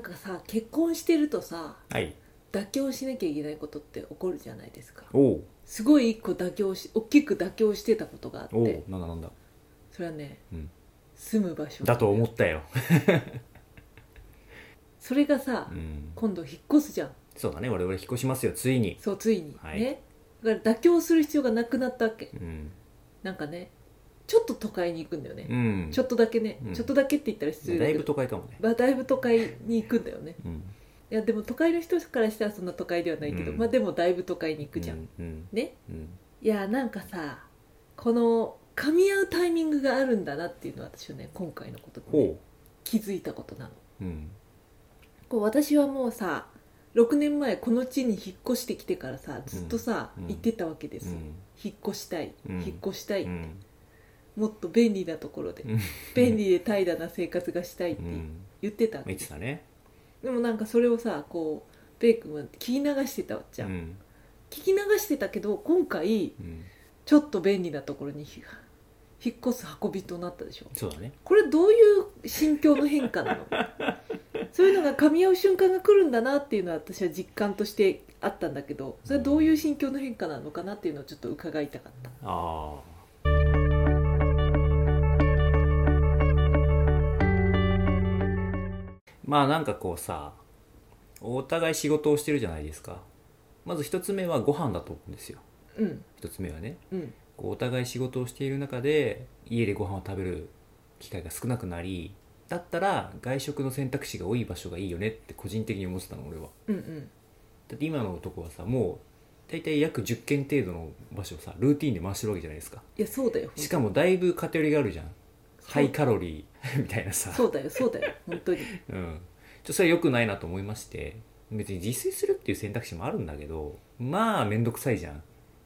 なんかさ結婚してるとさはい。妥協しなきゃいけないことって起こるじゃないですか。すごい一個妥協し大きく妥協してたことがあって。なんだなんだ。それはねうん。住む場所。だと思ったよ。それがさ、うん。今度引っ越すじゃん。そうだね。我々引っ越しますよ。ついに。そうついに、はい。ね。だから妥協する必要がなくなったわけ。うん。なんかねちょっと都会に行くんだよね、うん。ちょっとだけね、うん。ちょっとだけって言ったら失礼だけど。だいぶ都会かもね。まあ、だいぶ都会に行くんだよね。うん。いやでも都会の人からしたらそんな都会ではないけど、うん。まあでもだいぶ都会に行くじゃん、ね。うん。いやなんかさこの噛み合うタイミングがあるんだなっていうのは私はね今回のことで、ね、ほ気づいたことなの。こう私はもうさ6年前この地に引っ越してきてからさずっとさ、うん。言ってたわけです引っ越したい、うん。引っ越したい、うんもっと便利なところで、うん。便利で怠惰な生活がしたいってうん。言ってたわけ言ってたね。でもなんかそれをさこうベイ君は聞き流してたじゃん、うん。聞き流してたけど今回うん。ちょっと便利なところにひ引っ越す運びとなったでしょ。そうだね。これどういう心境の変化なの？そういうのが噛み合う瞬間が来るんだなっていうのは私は実感としてあったんだけどそれはどういう心境の変化なのかなっていうのをちょっと伺いたかった。ああまあなんかこうさお互い仕事をしてるじゃないですか。まず一つ目はご飯だと思うんですよ。うん。一つ目はね。うん。こうお互い仕事をしている中で家でご飯を食べる機会が少なくなりだったら外食の選択肢が多い場所がいいよねって個人的に思ってたの俺は。うんうん。だって今のとこはさもう大体約10軒程度の場所をさルーティンで回してるわけじゃないですか。いやそうだよ。しかもだいぶ偏りがあるじゃんハイカロリー みたいなさ。そうだよそうだよ本当に。うん。ちょそれは良くないなと思いまして別に自炊するっていう選択肢もあるんだけどまあ面倒くさいじゃん。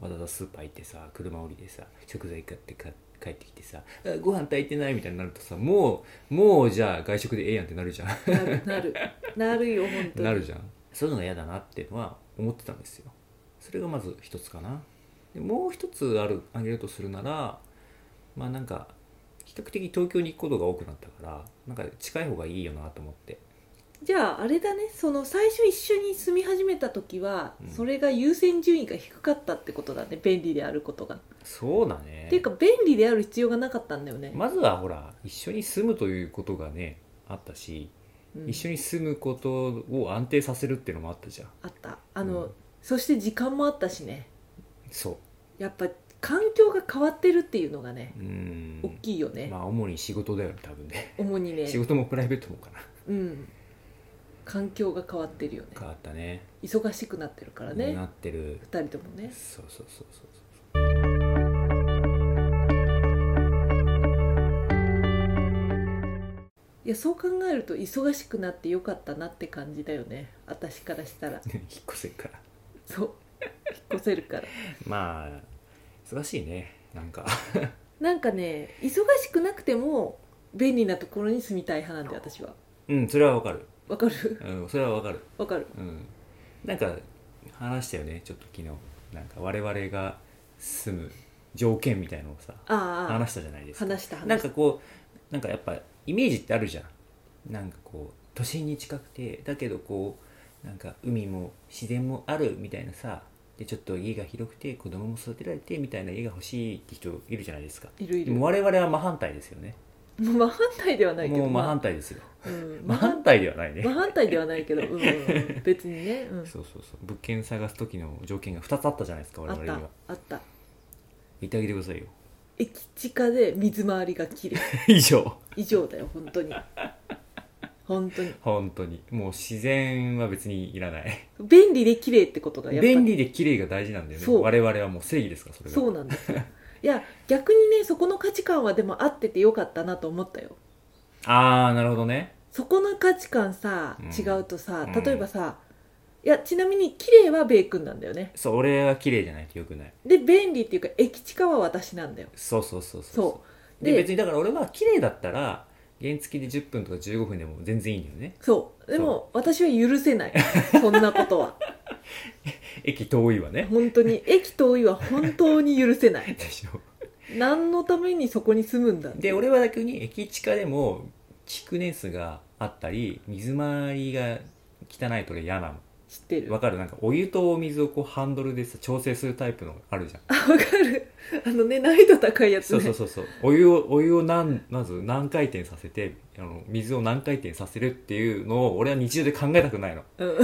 わざわざスーパー行ってさ車降りてさ食材買ってか帰ってきてさあご飯炊いてないみたいになるとさもうもうじゃあ外食でええやんってなるじゃん。なるなる。なるよ本当に。なるじゃん。そういうのが嫌だなっていうのは思ってたんですよ。それがまず一つかな。でもう一つあるあげるとするならまあなんか比較的東京に行くことが多くなったからなんか近い方がいいよなと思って。じゃああれだねその最初一緒に住み始めた時は、うん。それが優先順位が低かったってことだね便利であることが、そうだね。っていうか便利である必要がなかったんだよね、まずはほら一緒に住むということがねあったし、うん。一緒に住むことを安定させるっていうのもあったじゃん。あった。あの、うん。そして時間もあったしね。そう。やっぱ環境が変わってるっていうのがねう、ん。大きいよね、まあ主に仕事だよね多分ね。主にね。仕事もプライベートもかな。うん。環境が変わってるよね。変わったね。忙しくなってるからね。なってる。二人ともね。そうそうそうそう。いやそう考えると忙しくなってよかったなって感じだよね。私からしたら。引っ越せるから。そう。引っ越せるから。まあ忙しいねなんか。なんかね忙しくなくても便利なところに住みたい派なんで私は。うんそれはわかる。わかる？うんそれはわかる。わかる。うん。なんか話したよねちょっと昨日。なんか我々が住む条件みたいのをさああ。話したじゃないですか。話した話した。なんかこうなんかやっぱイメージってあるじゃん。なんかこう都心に近くてだけどこうなんか海も自然もあるみたいなさでちょっと家が広くて子供も育てられてみたいな家が欲しいって人いるじゃないですか。いるいる。でも我々は真反対ですよね。もう真反対ではないけど。もう真まあ反対ですよ。うん。真反対ではないね。真反対ではないけど、うん。別にね、うん、そうそうそう。物件探す時の条件が2つあったじゃないですか我々には。あった。言ってあげてくださいよ。駅地下で水回りがきれい以上。以上だよ本当に本当に。本当に。もう自然は別にいらない。便利で綺麗ってことがやっぱり。便利で綺麗が大事なんだよね。そう。我々はもう正義ですからそれがそうなんですよ。いや逆にねそこの価値観はでも合っててよかったなと思ったよ。ああなるほどね。そこの価値観さ、うん。違うとさうん。例えばさ、いやちなみに綺麗はベイ君なんだよね。そう俺は綺麗じゃないとよくない。で便利っていうか駅地下は私なんだよ。そうそうそうそう。そう。でで別にだから俺は綺麗だったら原付で10分とか15分でも全然いいんだよね。そう。でも私は許せない。そんなことは。駅遠いわね。本当に。駅遠いは本当に許せない。でしょ。何のためにそこに住むんだで俺は逆に駅近でも築年数があったり水回りが汚いと俺嫌なの。知ってる。わかる？なんかお湯とお水をこうハンドルでさ調整するタイプのあるじゃん。あわかる あのね難易度高いやつね。そうそうそうそう。お湯をお湯を何まず何回転させてあの水を何回転させるっていうのを俺は日常で考えたくないの。うん。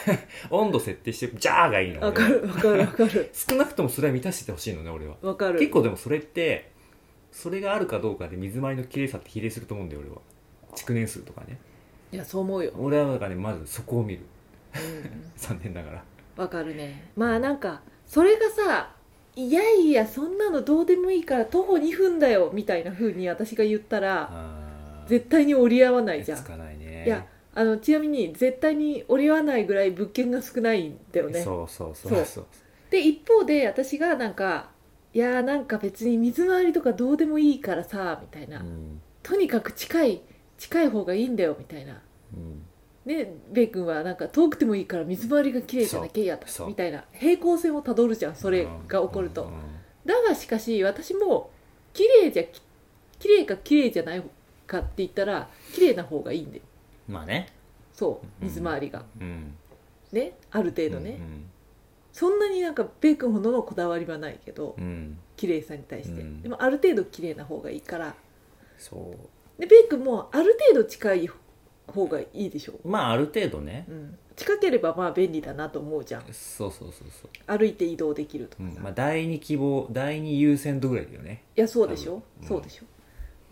温度設定してジャーがいいの。わかるわかるわかる。少なくともそれは満たしててほしいのね俺は。わかる。結構でもそれってそれがあるかどうかで水回りの綺麗さって比例すると思うんだよ俺は。築年数とかね。いやそう思うよ、俺はだからねまずそこを見る。うん。残念ながら。わかるね。まあなんかそれがさいやいやそんなのどうでもいいから徒歩2分だよみたいな風に私が言ったら絶対に折り合わないじゃん。つかないね。いやあのちなみに絶対に折り合わないぐらい物件が少ないんだよね。そうそうそうそう。そう。で一方で私がなんかいやーなんか別に水回りとかどうでもいいからさみたいな、うん。とにかく近い近い方がいいんだよみたいな。うんねベイ君はなんか遠くてもいいから水回りが綺麗じゃなきゃ嫌だみたいな。平行線をたどるじゃんそれが起こると、うん。うんだがしかし私も綺麗じゃき綺麗か綺麗じゃないかって言ったら綺麗な方がいいんだよ。まあね。そう水回りが、うん。ねある程度ね、うん。そんなになんかベイ君ほどのこだわりはないけどうん。綺麗さに対して、うん。でもある程度綺麗な方がいいから。そう。でベイ君もある程度近い方がいいでしょまあある程度ね。うん、近ければまあ便利だなと思うじゃん。そうそうそうそう。歩いて移動できるとかさ、うん。まあ、第二希望第二優先度ぐらいだよね。いやそうでしょ、うん。そうでしょ。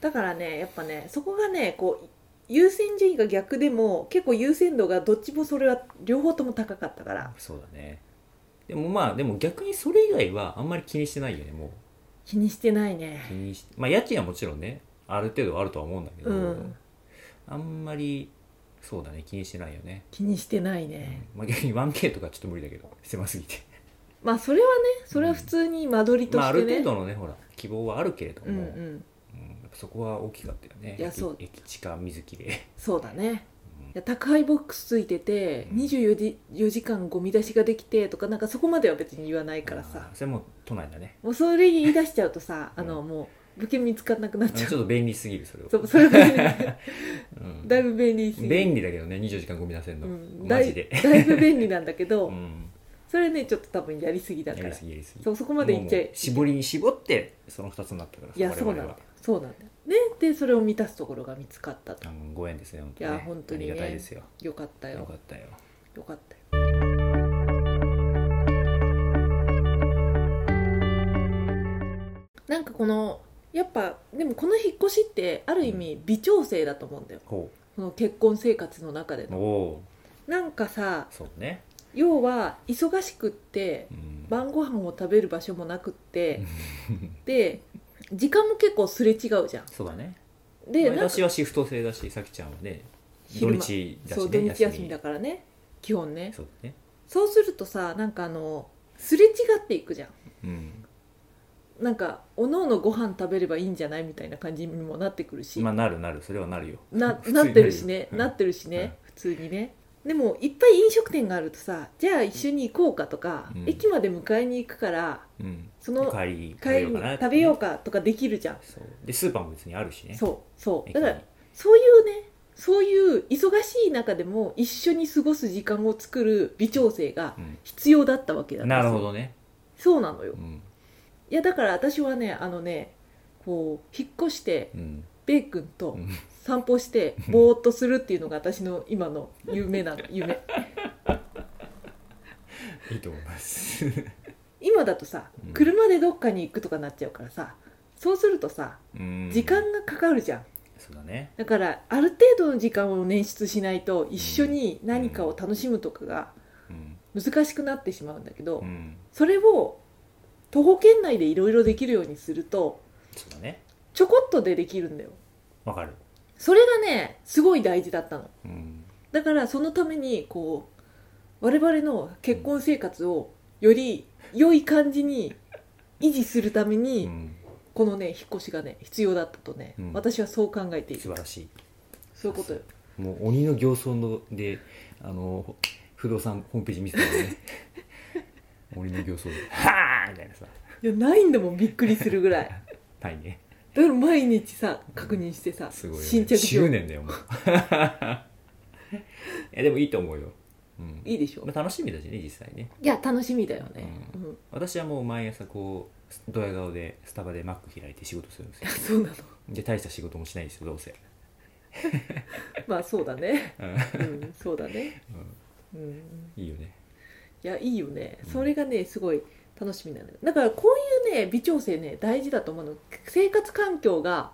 だからねやっぱねそこがねこう優先順位が逆でも結構優先度がどっちもそれは両方とも高かったから。そうだね。でもまあでも逆にそれ以外はあんまり気にしてないよねもう。気にしてない気ねにしまあ家賃はもちろんねある程度はあるとは思うんだけど、うんあんまりそうだね気にしてないよね、気にしてないね、まあ、逆に 1K とかちょっと無理だけど狭すぎて。まあそれはねそれは普通に間取りとまああるしてね、程度のねほら希望はあるけれども、うんうん。うん。やっぱそこは大きかったよね。駅いやそう。駅地下水きれ。いそうだね。うん。いや宅配ボックスついててうん。24時 ,4 時間ゴミ出しができてとかなんかそこまでは別に言わないからさ。あーそれも都内だね。もうそれ言い出しちゃうとさあのもう物件見つかんなくなっちゃう。ちょっと便利すぎるそれは。そうそれは。うん。だいぶ便利すぎる。便利だけどね24時間ゴミ出せるの、うん、マジで。だいぶ便利なんだけど、うん。それねちょっと多分やりすぎだかやりらすぎやりすぎ。そうそこまでいっちゃもうえ絞りに絞ってその2つになったからいやそうなんだよ。そうなんだよ。ね。でそれを満たすところが見つかったと。あのご縁ですね本当いやね本当にね。ありがたいですよ。よかったよ。よかったよ。よかったよ。なんかこのやっぱでもこの引っ越しってある意味微調整だと思うんだよ。ほこの結婚生活の中での。なんかさそうね。要は忙しくってうん。晩ご飯を食べる場所もなくってで時間も結構すれ違うじゃん。そうだね。でなんかまあ私はシフト制だしさきちゃんはね土昼間日だしねそう土日休みだからね基本ね。そうだね。そうするとさなんかあのすれ違っていくじゃん。うんなんかおのおのご飯食べればいいんじゃないみたいな感じにもなってくるし、まあなるなる。それはなるよ。な なってるしね、うん。なってるしね、普通にね。でもいっぱい飲食店があるとさじゃあ一緒に行こうかとか、うん。駅まで迎えに行くからうん。その帰り食べようかとかできるじゃん、でスーパーも別にあるしね。そう。そう。だからそういうねそういう忙しい中でも一緒に過ごす時間を作る微調整がうん。必要だったわけだなるほどね。そうなのよ。うんいやだから私はねあのねこう引っ越してうん。ベイ君とうん。散歩してぼーっとするっていうのが私の今の夢なの夢。いいと思います。今だとさうん。車でどっかに行くとかなっちゃうからさそうするとさうん。時間がかかるじゃん。そうだね。だからある程度の時間を捻出しないと一緒に何かを楽しむとかがうん。難しくなってしまうんだけどうん。それを徒歩圏内でいろいろできるようにするとそうだね。ちょこっとでできるんだよ。わかる。それがねすごい大事だったの。うん。だからそのためにこう我々の結婚生活をより良い感じに維持するためうに、ん。このね引っ越しがね必要だったとね、うん。私はそう考えている。素晴らしい。そういうこと。よもう鬼の形相のであの不動産ホームページ見てたよね。鬼の形相。で 「はあ!」みたいなさ。いやないんだもんびっくりするぐらい。ないね。だから毎日さ確認してさすごいよ、ね、新着執念だよもう。いやでもいいと思うよ、うん、いいでしょ。まあ、楽しみだしね実際ね。いや楽しみだよね、ううん。私はもう毎朝こうドヤ顔でスタバでマック開いて仕事するんですよ。そうなの。で大した仕事もしないんですよどうせ、まあそうだね。うん。うんそうだね。うん。いいよね。いやいいよね。うん。それがねすごい楽しみなのよ。だからこういうね微調整ね大事だと思うの。生活環境が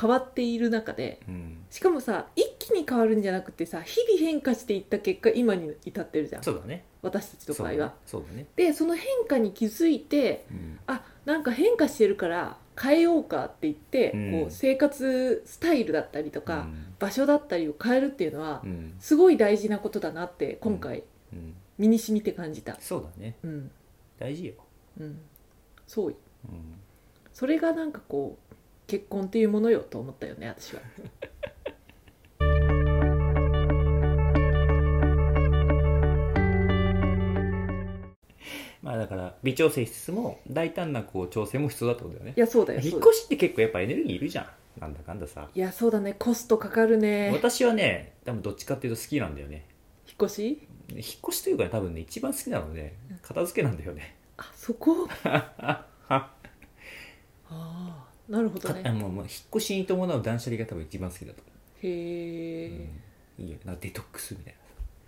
変わっている中でうん。しかもさ一気に変わるんじゃなくてさ日々変化していった結果今に至ってるじゃん。そうだね。私たちの場合は、そうだね。でその変化に気づいてうん。あなんか変化してるから変えようかって言って、うん。こう生活スタイルだったりとか、場所だったりを変えるっていうのは、うん。うんすごい大事なことだなって今回うん。身に染みて感じた。そうだね。うん大事よ、うん。そう。ようん、それがなんかこう結婚っていうものよと思ったよね私は。まあだから微調整しつつも大胆なこう調整も必要だってことだよね。いやそうだよ引っそうだよ。越しって結構やっぱエネルギーいるじゃん。なんだかんださ。いやそうだね。コストかかるね。私はね多分どっちかっていうと好きなんだよね。引っ越し？引っ越しというか多分ね一番好きなのね片付けなんだよね。あそこ？は ああなるほどかねもうもう引っ越しに伴う断捨離が多分一番好きだとへえ、思う、いいよ。なデトックスみたい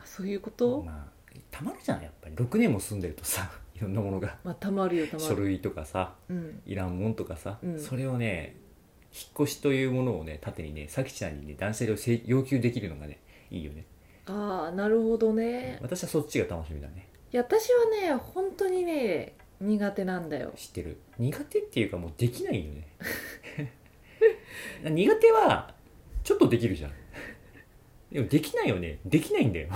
あそういうこなと、まあたまるじゃんやっぱり。6年も住んでるとさ いろんなものが。まあたまるよたまる。書類とかさうん。いらんもんとかさ、うん。それをね引っ越しというものをね縦にねさきちゃんにね断捨離をせ要求できるのがねいいよねああなるほどね。私はそっちが楽しみだね。いや私はね本当にね苦手なんだよ。知ってる。苦手っていうかもうできないよね。苦手はちょっとできるじゃん。でもできないよね。できないんだよ。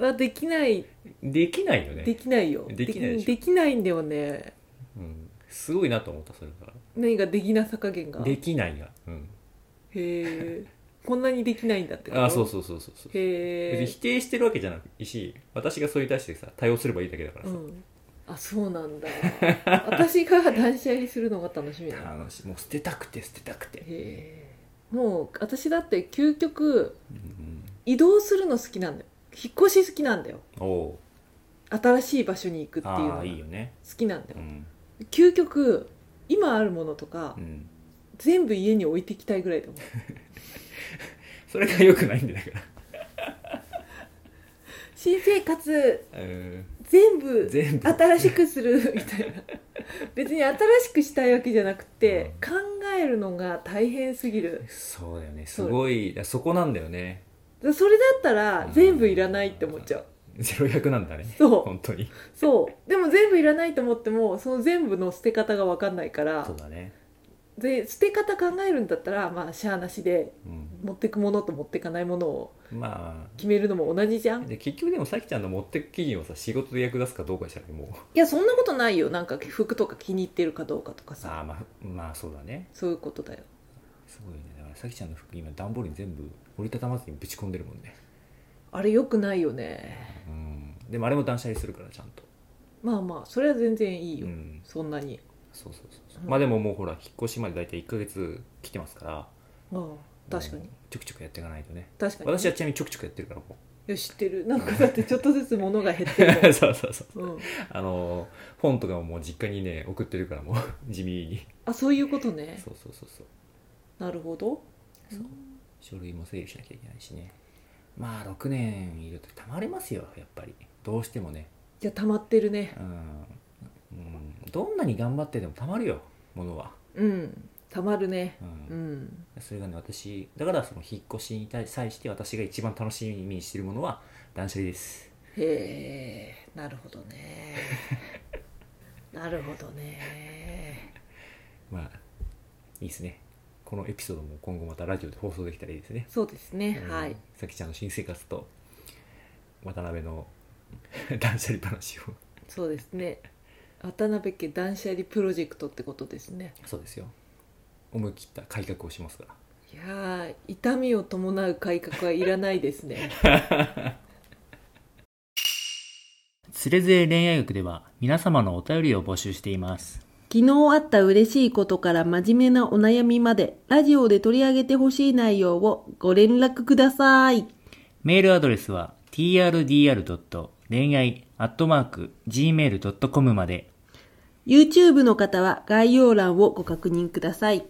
はできない。できないよね。できないよ。できないできないんだよね。うん、すごいなと思ったそれか何ができなさ加減が。へらできないがうん。えこんなにできないんだってこと？あそうそうそうそうそう。別へえに否定してるわけじゃないし私がそれに対してさ対応すればいいだけだからさ、うん。あそうなんだ。私が断捨離するのが楽しみだへ楽しい。もう捨てたくて捨てたくて、えもう私だって究極うん移動するの好きなんだよ。引っ越し好きなんだよ。う。ん、お新しい場所に行くっていうのあがあいいよね。好きなんだよ。うん、究極今あるものとかうん、全部家に置いていきたいぐらいだもん それが良くないんだから新生活うん。全部全部。新しくするみたいな。別に新しくしたいわけじゃなくて、考えるのが大変すぎる。そうだよね。すごい。いやそこなんだよね。それだったら全部いらないって思っちゃう。ゼロ百なんだね。そう。本当に。そう。でも全部いらないと思ってもその全部の捨て方が分かんないからそうだねで捨て方考えるんだったらまあしゃあなしでうん。持ってくものと持ってかないものをま決めるのも同じじゃあん。で結局でもさきちゃんの持ってく期限をさ仕事で役立つかどうかじゃないもう。いやそんなことないよ。なんか服とか気に入ってるかどうかとかあさ。あまあまあそうだね。そういうことだよ。すごいね。だからさきちゃんの服今段ボールに全部折りたたまずにぶち込んでるもんね。あれよくないよね。うん。でもあれも断捨離するからちゃんと。まあまあそれは全然いいよ、うん。そんなにそうそうそうそう、うんまあでももうほら引っ越しまで大体1ヶ月来てますから。ああ確かに。うんちょくちょくやっていかないとね。確かにね、私はちなみにちょくちょくやってるからもいや知ってる。なんかだってちょっとずつ物が減ってうる。そうそうそうもん、うん、あの本とかももう実家にね送ってるからもう 地味に。あそういうことね。そうそうそうそう。なるほど。そう。書類も整理しなきゃいけないしね。まあ6年いるとたまりますよやっぱり。どうしてもね。じゃあ溜まってるね。うん、うん、どんなに頑張ってでもたまるよものは、うん。溜まるね。うん。うん。それがね私だからその引っ越しに対際して私が一番楽しみにしてるものは断捨離です。へえなるほどね。なるほどね。まあいいですね。このエピソードも今後またラジオで放送できたらいいですね、そうですね、うん。はい。さきちゃんの新生活と渡辺の 断捨離話を。そうですね渡辺家断捨離プロジェクトってことですねそうですよ思い切った改革をしますからいやー痛みを伴う改革はいらないですね つれづれ恋愛学では皆様のお便りを募集しています。気昨日あった嬉しいことから真面目なお悩みまで、ラジオで取り上げてほしい内容をご連絡ください。メールアドレスは trdr. 恋愛アットマーク .gmail.com まで YouTube の方は概要欄をご確認ください。